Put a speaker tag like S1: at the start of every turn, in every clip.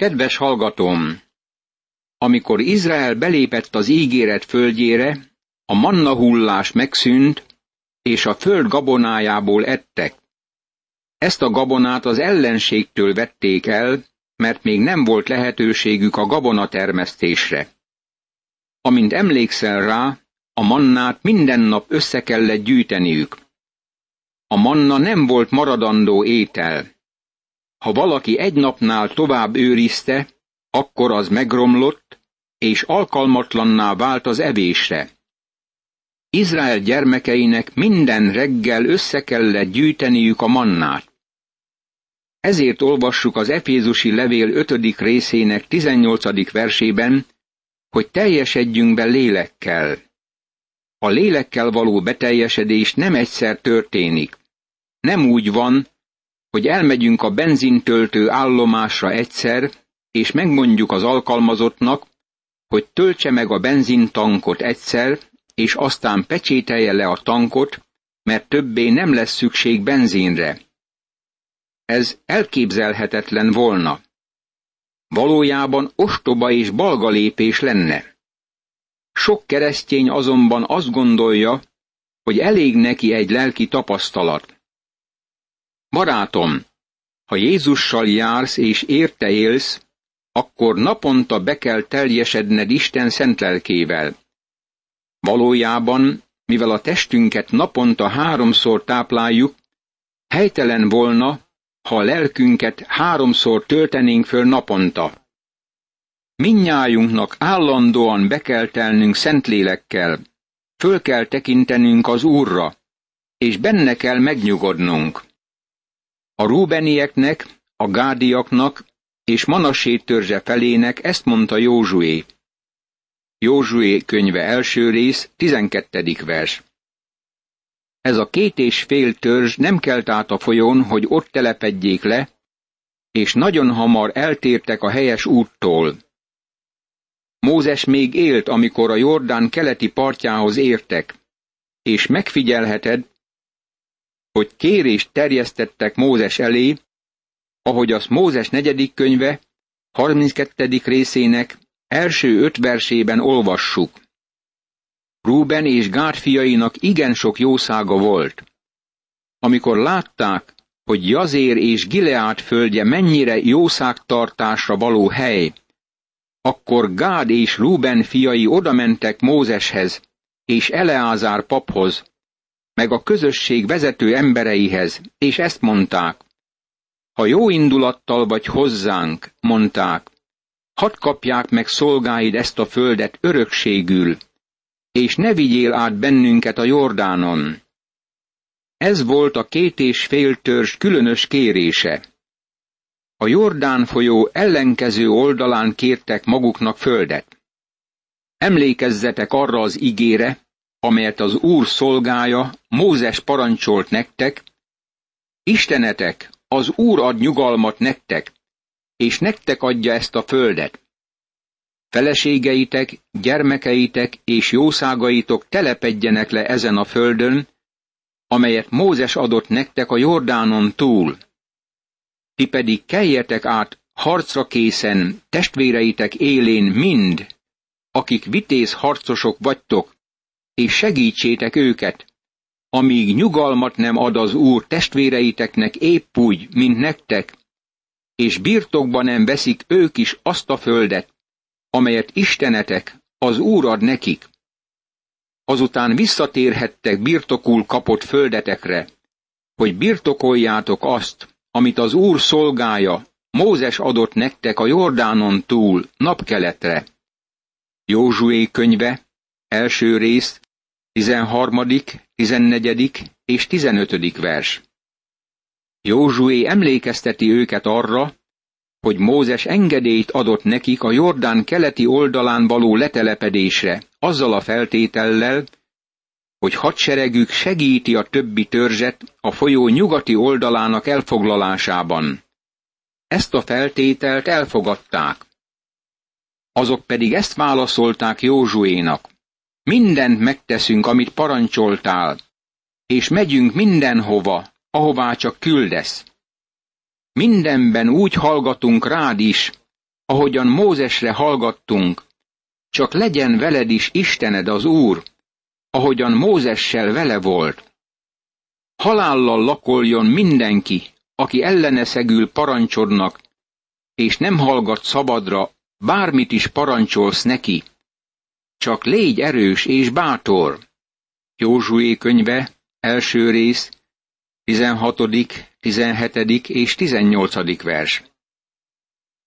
S1: Kedves hallgatóm! Amikor Izrael belépett az ígéret földjére, a manna hullás megszűnt, és a föld gabonájából ettek. Ezt a gabonát az ellenségtől vették el, mert még nem volt lehetőségük a gabonatermesztésre. Amint emlékszel rá, a mannát minden nap össze kellett gyűjteniük. A manna nem volt maradandó étel. Ha valaki egy napnál tovább őrizte, akkor az megromlott, és alkalmatlanná vált az evésre. Izrael gyermekeinek minden reggel össze kellett gyűjteniük a mannát. Ezért olvassuk az Efézusi levél 5. részének 18. versében, hogy teljesedjünk be lélekkel. A lélekkel való beteljesedés nem egyszer történik. Nem úgy van, hogy elmegyünk a benzintöltő állomásra egyszer, és megmondjuk az alkalmazottnak, hogy töltse meg a benzintankot egyszer, és aztán pecsételje le a tankot, mert többé nem lesz szükség benzinre. Ez elképzelhetetlen volna. Valójában ostoba és balga lépés lenne. Sok keresztény azonban azt gondolja, hogy elég neki egy lelki tapasztalat. Barátom, ha Jézussal jársz és érte élsz, akkor naponta be kell teljesedned Isten szent lelkével. Valójában, mivel a testünket naponta háromszor tápláljuk, helytelen volna, ha a lelkünket háromszor töltenénk föl naponta. Minnyájunknak állandóan be kell telnünk Szentlélekkel, föl kell tekintenünk az Úrra, és benne kell megnyugodnunk. A Rúbenieknek, a Gádiaknak és Manassé törzse felének ezt mondta Józsué. Józsué könyve első rész, 12. vers. Ez a két és fél törzs nem kelt át a folyón, hogy ott telepedjék le, és nagyon hamar eltértek a helyes úttól. Mózes még élt, amikor a Jordán keleti partjához értek, és megfigyelheted, hogy kérést terjesztettek Mózes elé, ahogy az Mózes negyedik könyve, 32. részének első öt versében olvassuk. Rúben és Gád fiainak igen sok jószága volt. Amikor látták, hogy Jazér és Gileát földje mennyire jószágtartásra való hely, akkor Gád és Rúben fiai odamentek Mózeshez és Eleázár paphoz, meg a közösség vezető embereihez, és ezt mondták. Ha jó indulattal vagy hozzánk, mondták, hadd kapják meg szolgáid ezt a földet örökségül, és ne vigyél át bennünket a Jordánon. Ez volt a két és fél törzs különös kérése. A Jordán folyó ellenkező oldalán kértek maguknak földet. Emlékezzetek arra az igére, amelyet az Úr szolgája, Mózes parancsolt nektek, Istenetek, az Úr ad nyugalmat nektek, és nektek adja ezt a földet. Feleségeitek, gyermekeitek és jószágaitok telepedjenek le ezen a földön, amelyet Mózes adott nektek a Jordánon túl. Ti pedig keljetek át harcra készen, testvéreitek élén mind, akik vitéz harcosok vagytok, és segítsétek őket, amíg nyugalmat nem ad az Úr testvéreiteknek épp úgy, mint nektek, és birtokba nem veszik ők is azt a földet, amelyet Istenetek, az Úr ad nekik. Azután visszatérhettek birtokul kapott földetekre, hogy birtokoljátok azt, amit az Úr szolgája, Mózes adott nektek a Jordánon túl, napkeletre. Józsué könyve, első rész, 13., 14. és 15. vers. Józsué emlékezteti őket arra, hogy Mózes engedélyt adott nekik a Jordán keleti oldalán való letelepedésre, azzal a feltétellel, hogy hadseregük segíti a többi törzset a folyó nyugati oldalának elfoglalásában. Ezt a feltételt elfogadták. Azok pedig ezt válaszolták Józsuénak. Mindent megteszünk, amit parancsoltál, és megyünk mindenhova, ahová csak küldesz. Mindenben úgy hallgatunk rád is, ahogyan Mózesre hallgattunk, csak legyen veled is Istened az Úr, ahogyan Mózessel vele volt. Halállal lakoljon mindenki, aki ellene szegül parancsodnak, és nem hallgat szabadra, bármit is parancsolsz neki. Csak légy erős és bátor. Józsué könyve, első rész, 16., 17. és 18. vers.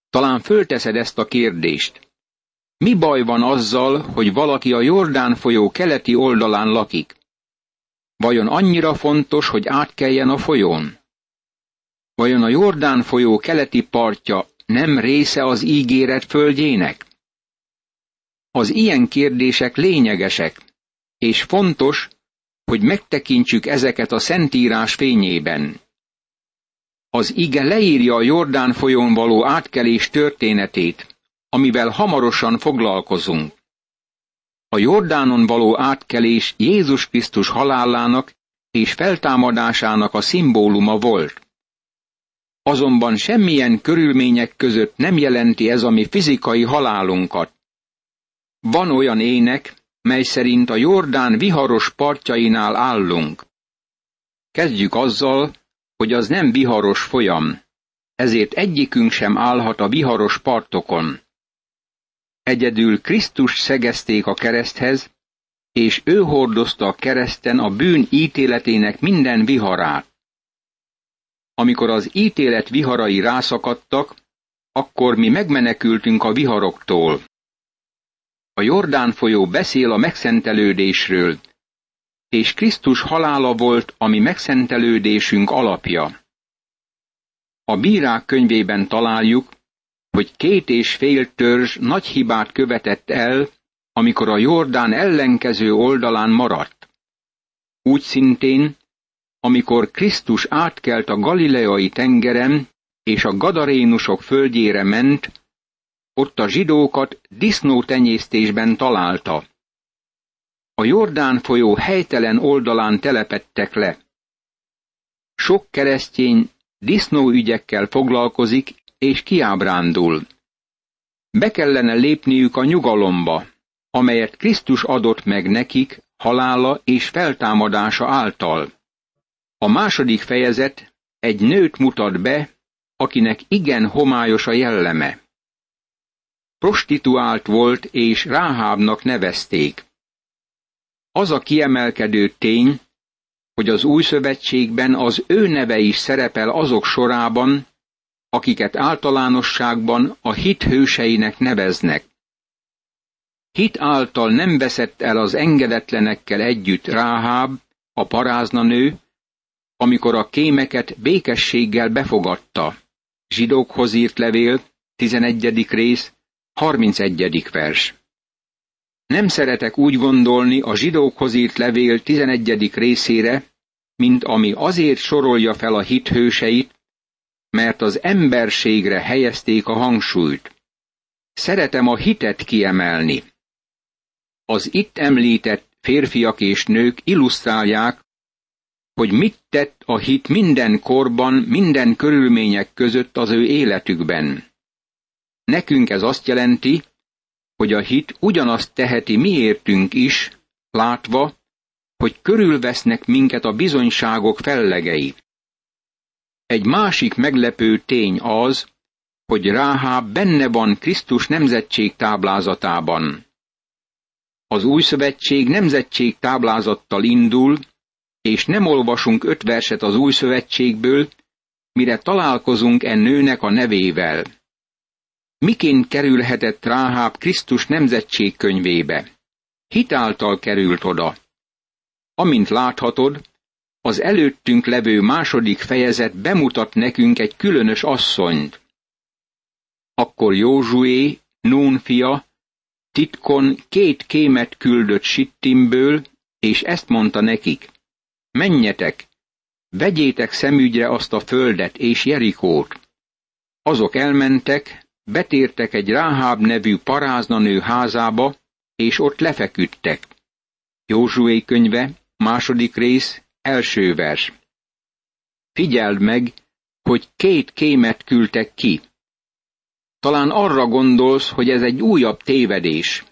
S1: Talán fölteszed ezt a kérdést. Mi baj van azzal, hogy valaki a Jordán folyó keleti oldalán lakik? Vajon annyira fontos, hogy átkeljen a folyón? Vajon a Jordán folyó keleti partja nem része az ígéret földjének? Az ilyen kérdések lényegesek, és fontos, hogy megtekintsük ezeket a Szentírás fényében. Az ige leírja a Jordán folyón való átkelés történetét, amivel hamarosan foglalkozunk. A Jordánon való átkelés Jézus Krisztus halálának és feltámadásának a szimbóluma volt. Azonban semmilyen körülmények között nem jelenti ez a mi fizikai halálunkat. Van olyan ének, mely szerint a Jordán viharos partjainál állunk. Kezdjük azzal, hogy az nem viharos folyam, ezért egyikünk sem állhat a viharos partokon. Egyedül Krisztus szegezték a kereszthez, és ő hordozta a kereszten a bűn ítéletének minden viharát. Amikor az ítélet viharai rászakadtak, akkor mi megmenekültünk a viharoktól. A Jordán folyó beszél a megszentelődésről, és Krisztus halála volt a mi megszentelődésünk alapja. A bírák könyvében találjuk, hogy két és fél törzs nagy hibát követett el, amikor a Jordán ellenkező oldalán maradt. Úgy szintén, amikor Krisztus átkelt a galileai tengeren, és a gadarénusok földjére ment, ott a zsidókat disznótenyésztésben találta. A Jordán folyó helytelen oldalán telepettek le. Sok keresztény disznóügyekkel foglalkozik, és kiábrándul. Be kellene lépniük a nyugalomba, amelyet Krisztus adott meg nekik halála és feltámadása által. A második fejezet egy nőt mutat be, akinek igen homályos a jelleme. Prostituált volt, és Ráhábnak nevezték. Az a kiemelkedő tény, hogy az új szövetségben az ő neve is szerepel azok sorában, akiket általánosságban a hit hőseinek neveznek. Hit által nem veszett el az engedetlenekkel együtt Ráháb, a paráznanő, amikor a kémeket békességgel befogadta. Zsidókhoz írt levél, 11. rész, 31. vers. Nem szeretek úgy gondolni a zsidókhoz írt levél 11. részére, mint ami azért sorolja fel a hithőseit, mert az emberségre helyezték a hangsúlyt. Szeretem a hitet kiemelni. Az itt említett férfiak és nők illusztrálják, hogy mit tett a hit minden korban, minden körülmények között az ő életükben. Nekünk ez azt jelenti, hogy a hit ugyanazt teheti miértünk is, látva, hogy körülvesznek minket a bizonyságok fellegei. Egy másik meglepő tény az, hogy Ráháb benne van Krisztus nemzetség táblázatában. Az új szövetség nemzetség táblázattal indul, és nem olvasunk öt verset az új szövetségből, mire találkozunk en nőnek a nevével. Miként kerülhetett Ráháb Krisztus nemzetség könyvébe? Hitáltal került oda. Amint láthatod, az előttünk levő második fejezet bemutat nekünk egy különös asszonyt. Akkor Józsué, Nún fia, titkon két kémet küldött Sittimből, és ezt mondta nekik. Menjetek, vegyétek szemügyre azt a földet és Jerikót. Azok elmentek, betértek egy Ráháb nevű paráznanő házába, és ott lefeküdtek. Józsué könyve, második rész, első vers. Figyeld meg, hogy két kémet küldtek ki. Talán arra gondolsz, hogy ez egy újabb tévedés.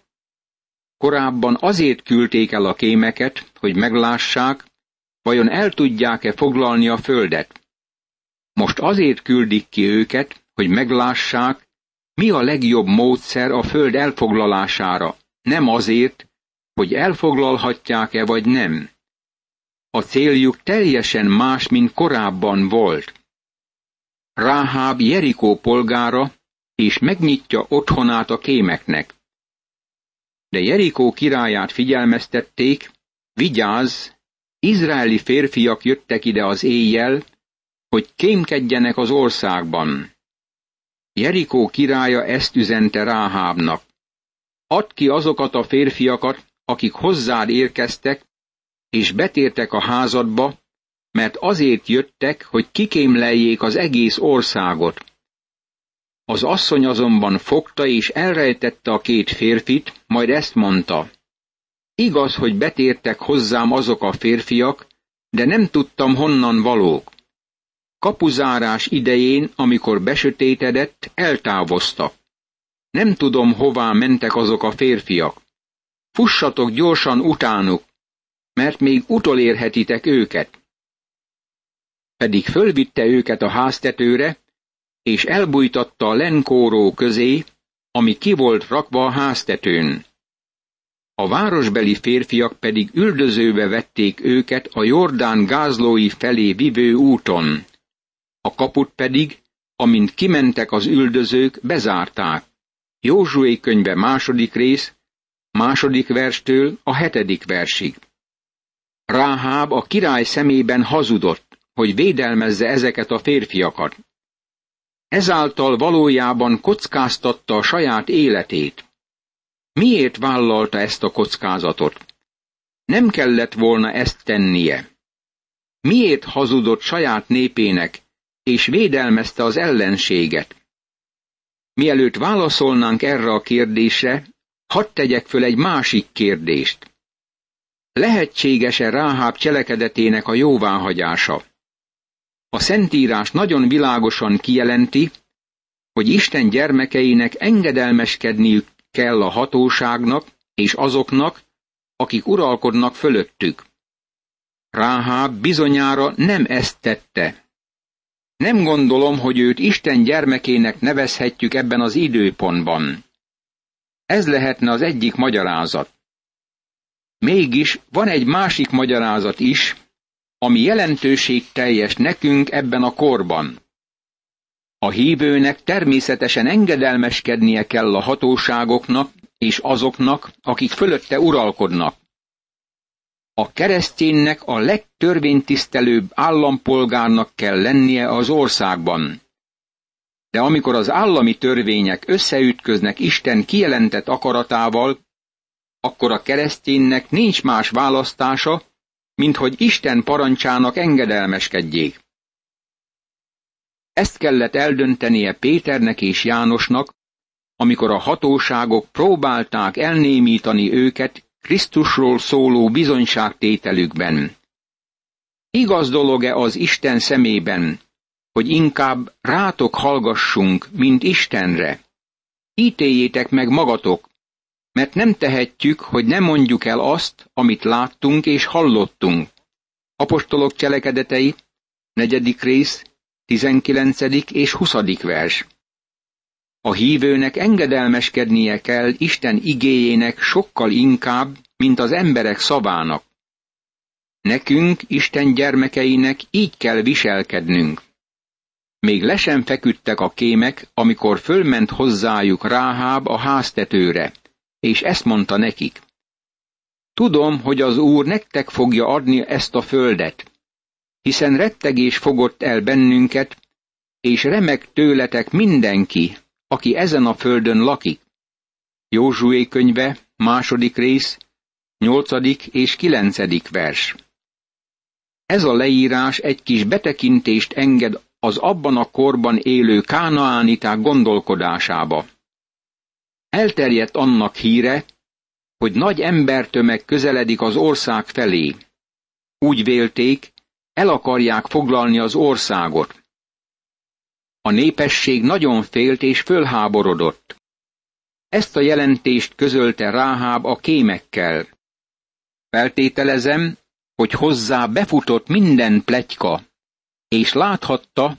S1: Korábban azért küldték el a kémeket, hogy meglássák, vajon el tudják-e foglalni a földet. Most azért küldik ki őket, hogy meglássák, mi a legjobb módszer a föld elfoglalására, nem azért, hogy elfoglalhatják-e vagy nem. A céljuk teljesen más, mint korábban volt. Ráháb Jerikó polgára, és megnyitja otthonát a kémeknek. De Jerikó királyát figyelmeztették, vigyázz, izraeli férfiak jöttek ide az éjjel, hogy kémkedjenek az országban. Jerikó királya ezt üzente Ráhábnak. Add ki azokat a férfiakat, akik hozzád érkeztek, és betértek a házadba, mert azért jöttek, hogy kikémleljék az egész országot. Az asszony azonban fogta és elrejtette a két férfit, majd ezt mondta. Igaz, hogy betértek hozzám azok a férfiak, de nem tudtam honnan valók. Kapuzárás idején, amikor besötétedett, eltávoztak. Nem tudom, hová mentek azok a férfiak. Fussatok gyorsan utánuk, mert még utolérhetitek őket. Pedig fölvitte őket a háztetőre, és elbújtatta a lenkóró közé, ami ki volt rakva a háztetőn. A városbeli férfiak pedig üldözőbe vették őket a Jordán gázlói felé vivő úton. A kaput pedig, amint kimentek az üldözők, bezárták. Józsué könyve második rész, második verstől a hetedik versig. Ráháb a király szemében hazudott, hogy védelmezze ezeket a férfiakat. Ezáltal valójában kockáztatta a saját életét. Miért vállalta ezt a kockázatot? Nem kellett volna ezt tennie. Miért hazudott saját népének, és védelmezte az ellenséget? Mielőtt válaszolnánk erre a kérdésre, hadd tegyek föl egy másik kérdést. Lehetséges-e Ráháb cselekedetének a jóváhagyása? A Szentírás nagyon világosan kijelenti, hogy Isten gyermekeinek engedelmeskedniük kell a hatóságnak és azoknak, akik uralkodnak fölöttük. Ráháb bizonyára nem ezt tette. Nem gondolom, hogy őt Isten gyermekének nevezhetjük ebben az időpontban. Ez lehetne az egyik magyarázat. Mégis van egy másik magyarázat is, ami jelentőség teljes nekünk ebben a korban. A hívőnek természetesen engedelmeskednie kell a hatóságoknak és azoknak, akik fölötte uralkodnak. A kereszténynek a legtörvénytisztelőbb állampolgárnak kell lennie az országban. De amikor az állami törvények összeütköznek Isten kijelentett akaratával, akkor a kereszténynek nincs más választása, mint hogy Isten parancsának engedelmeskedjék. Ezt kellett eldöntenie Péternek és Jánosnak, amikor a hatóságok próbálták elnémítani őket Krisztusról szóló bizonyságtételükben. Igaz dolog-e az Isten szemében, hogy inkább rátok hallgassunk, mint Istenre? Ítéljétek meg magatok, mert nem tehetjük, hogy ne mondjuk el azt, amit láttunk és hallottunk. Apostolok cselekedetei, negyedik rész, tizenkilencedik és huszadik vers. A hívőnek engedelmeskednie kell Isten igéjének sokkal inkább, mint az emberek szavának. Nekünk, Isten gyermekeinek így kell viselkednünk. Még le sem feküdtek a kémek, amikor fölment hozzájuk Ráháb a háztetőre és ezt mondta nekik. Tudom, hogy az Úr nektek fogja adni ezt a földet, hiszen rettegés fogott el bennünket, és remeg tőletek mindenki, aki ezen a földön lakik. Józsué könyve, második rész, nyolcadik és kilencedik vers. Ez a leírás egy kis betekintést enged az abban a korban élő kánaániták gondolkodásába. Elterjedt annak híre, hogy nagy embertömeg közeledik az ország felé. Úgy vélték, el akarják foglalni az országot. A népesség nagyon félt és fölháborodott. Ezt a jelentést közölte Ráháb a kémekkel. Feltételezem, hogy hozzá befutott minden pletyka, és láthatta,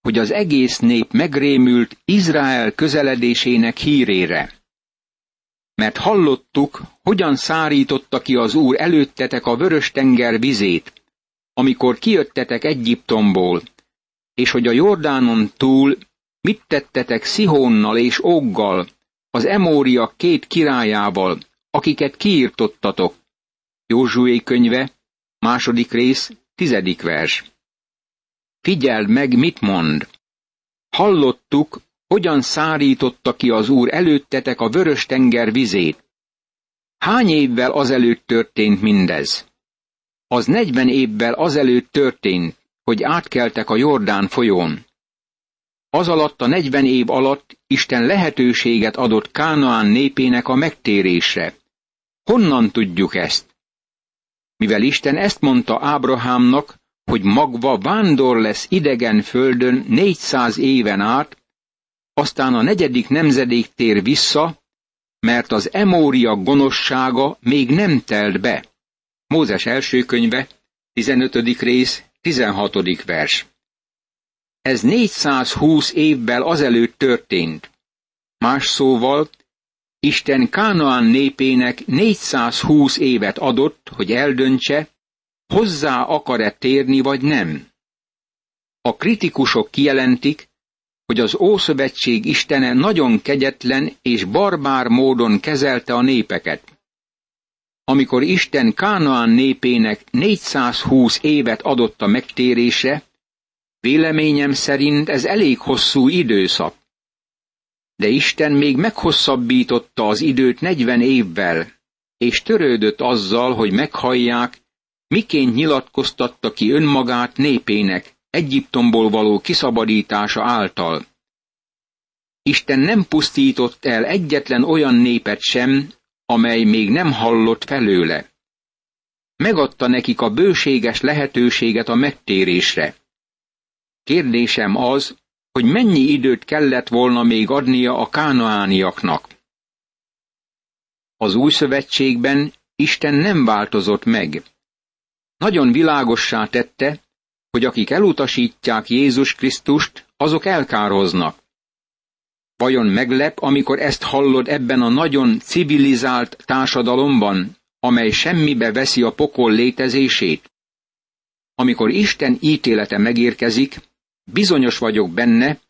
S1: hogy az egész nép megrémült Izrael közeledésének hírére. Mert hallottuk, hogyan szárította ki az Úr előttetek a vörös tenger vizét, amikor kijöttetek Egyiptomból, és hogy a Jordánon túl mit tettetek Szihónnal és Óggal, az Emória két királyával, akiket kiirtottatok. Józsué könyve, második rész, tizedik vers. Figyeld meg, mit mond. Hallottuk, hogyan szárította ki az Úr előttetek a vörös tenger vizét. Hány évvel azelőtt történt mindez? Az negyven évvel azelőtt történt, hogy átkeltek a Jordán folyón. Az alatt a negyven év alatt Isten lehetőséget adott Kánaán népének a megtérésre. Honnan tudjuk ezt? Mivel Isten ezt mondta Ábrahámnak, hogy magva vándor lesz idegen földön négyszáz éven át, aztán a negyedik nemzedék tér vissza, mert az emória gonoszsága még nem telt be. Mózes első könyve, 15. rész, 16. vers. Ez 420 évvel azelőtt történt. Más szóval, Isten Kánaán népének 420 évet adott, hogy eldöntse, hozzá akar-e térni vagy nem. A kritikusok kijelentik, hogy az Ószövetség Istene nagyon kegyetlen és barbár módon kezelte a népeket. Amikor Isten Kánaán népének 420 évet adott a megtérésre, véleményem szerint ez elég hosszú időszak. De Isten még meghosszabbította az időt 40 évvel, és törődött azzal, hogy meghallják, miként nyilatkoztatta ki önmagát népének Egyiptomból való kiszabadítása által. Isten nem pusztított el egyetlen olyan népet sem, amely még nem hallott felőle. Megadta nekik a bőséges lehetőséget a megtérésre. Kérdésem az, hogy mennyi időt kellett volna még adnia a kánaániaknak. Az új szövetségben Isten nem változott meg. Nagyon világossá tette, hogy akik elutasítják Jézus Krisztust, azok elkároznak. Vajon meglep, amikor ezt hallod ebben a nagyon civilizált társadalomban, amely semmibe veszi a pokol létezését? Amikor Isten ítélete megérkezik, bizonyos vagyok benne,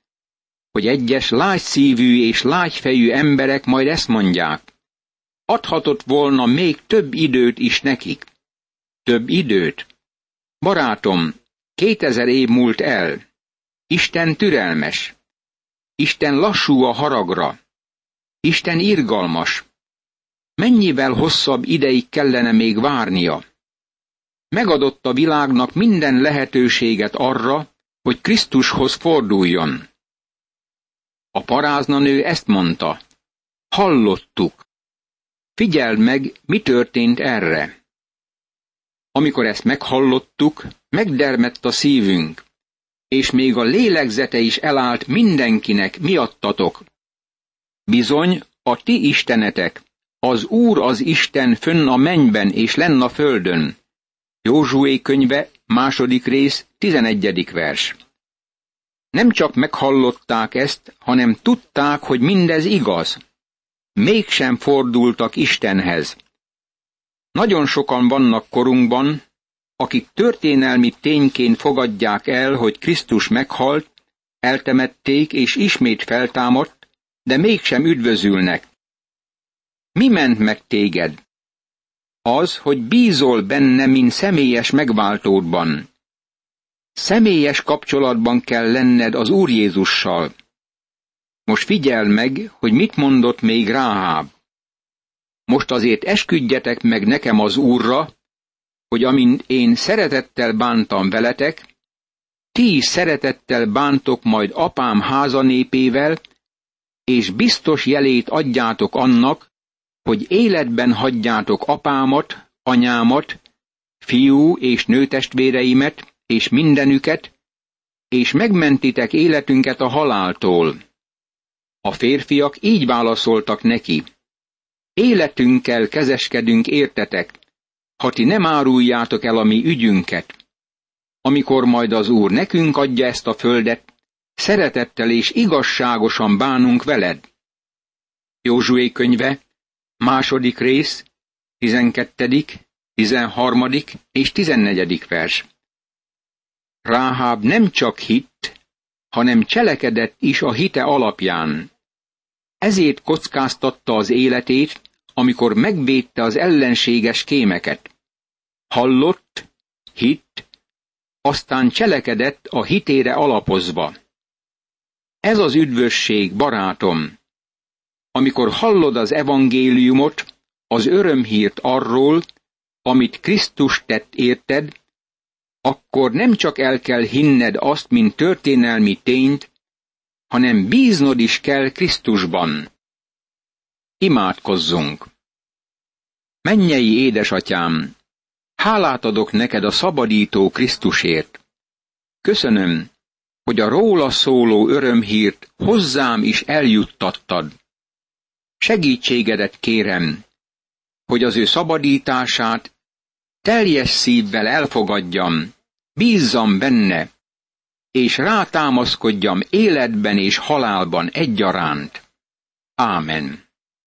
S1: hogy egyes lágyszívű és lágyfejű emberek majd ezt mondják. Adhatott volna még több időt is nekik. Több időt? Barátom, kétezer év múlt el. Isten türelmes. Isten lassú a haragra. Isten irgalmas. Mennyivel hosszabb ideig kellene még várnia? Megadott a világnak minden lehetőséget arra, hogy Krisztushoz forduljon. A paráznanő ezt mondta. Hallottuk. Figyeld meg, mi történt erre. Amikor ezt meghallottuk, megdermett a szívünk és még a lélegzete is elállt mindenkinek miattatok. Bizony, a ti istenetek, az Úr az Isten fönn a mennyben és lenn a földön. Józsué könyve, második rész, tizenegyedik vers. Nem csak meghallották ezt, hanem tudták, hogy mindez igaz. Mégsem fordultak Istenhez. Nagyon sokan vannak korunkban, akik történelmi tényként fogadják el, hogy Krisztus meghalt, eltemették és ismét feltámadt, de mégsem üdvözülnek. Mi ment meg téged? Az, hogy bízol benne, mint személyes megváltódban. Személyes kapcsolatban kell lenned az Úr Jézussal. Most figyel meg, hogy mit mondott még Ráháb. Most azért esküdjetek meg nekem az Úrra, hogy amint én szeretettel bántam veletek, ti szeretettel bántok majd apám házanépével, és biztos jelét adjátok annak, hogy életben hagyjátok apámat, anyámat, fiú és nőtestvéreimet, és mindenüket, és megmentitek életünket a haláltól. A férfiak így válaszoltak neki. Életünkkel kezeskedünk értetek, ha ti nem áruljátok el a mi ügyünket. Amikor majd az Úr nekünk adja ezt a földet, szeretettel és igazságosan bánunk veled. Józsué könyve, második rész, 12., 13. és 14. vers. Ráháb nem csak hitt, hanem cselekedett is a hite alapján. Ezért kockáztatta az életét, amikor megvédte az ellenséges kémeket. Hallott, hitt, aztán cselekedett a hitére alapozva. Ez az üdvösség, barátom. Amikor hallod az evangéliumot, az örömhírt arról, amit Krisztus tett érted, akkor nem csak el kell hinned azt, mint történelmi tényt, hanem bíznod is kell Krisztusban. Imádkozzunk! Mennyei édesatyám, hálát adok neked a szabadító Krisztusért. Köszönöm, hogy a róla szóló örömhírt hozzám is eljuttattad. Segítségedet kérem, hogy az ő szabadítását teljes szívvel elfogadjam, bízzam benne, és rátámaszkodjam életben és halálban egyaránt. Ámen.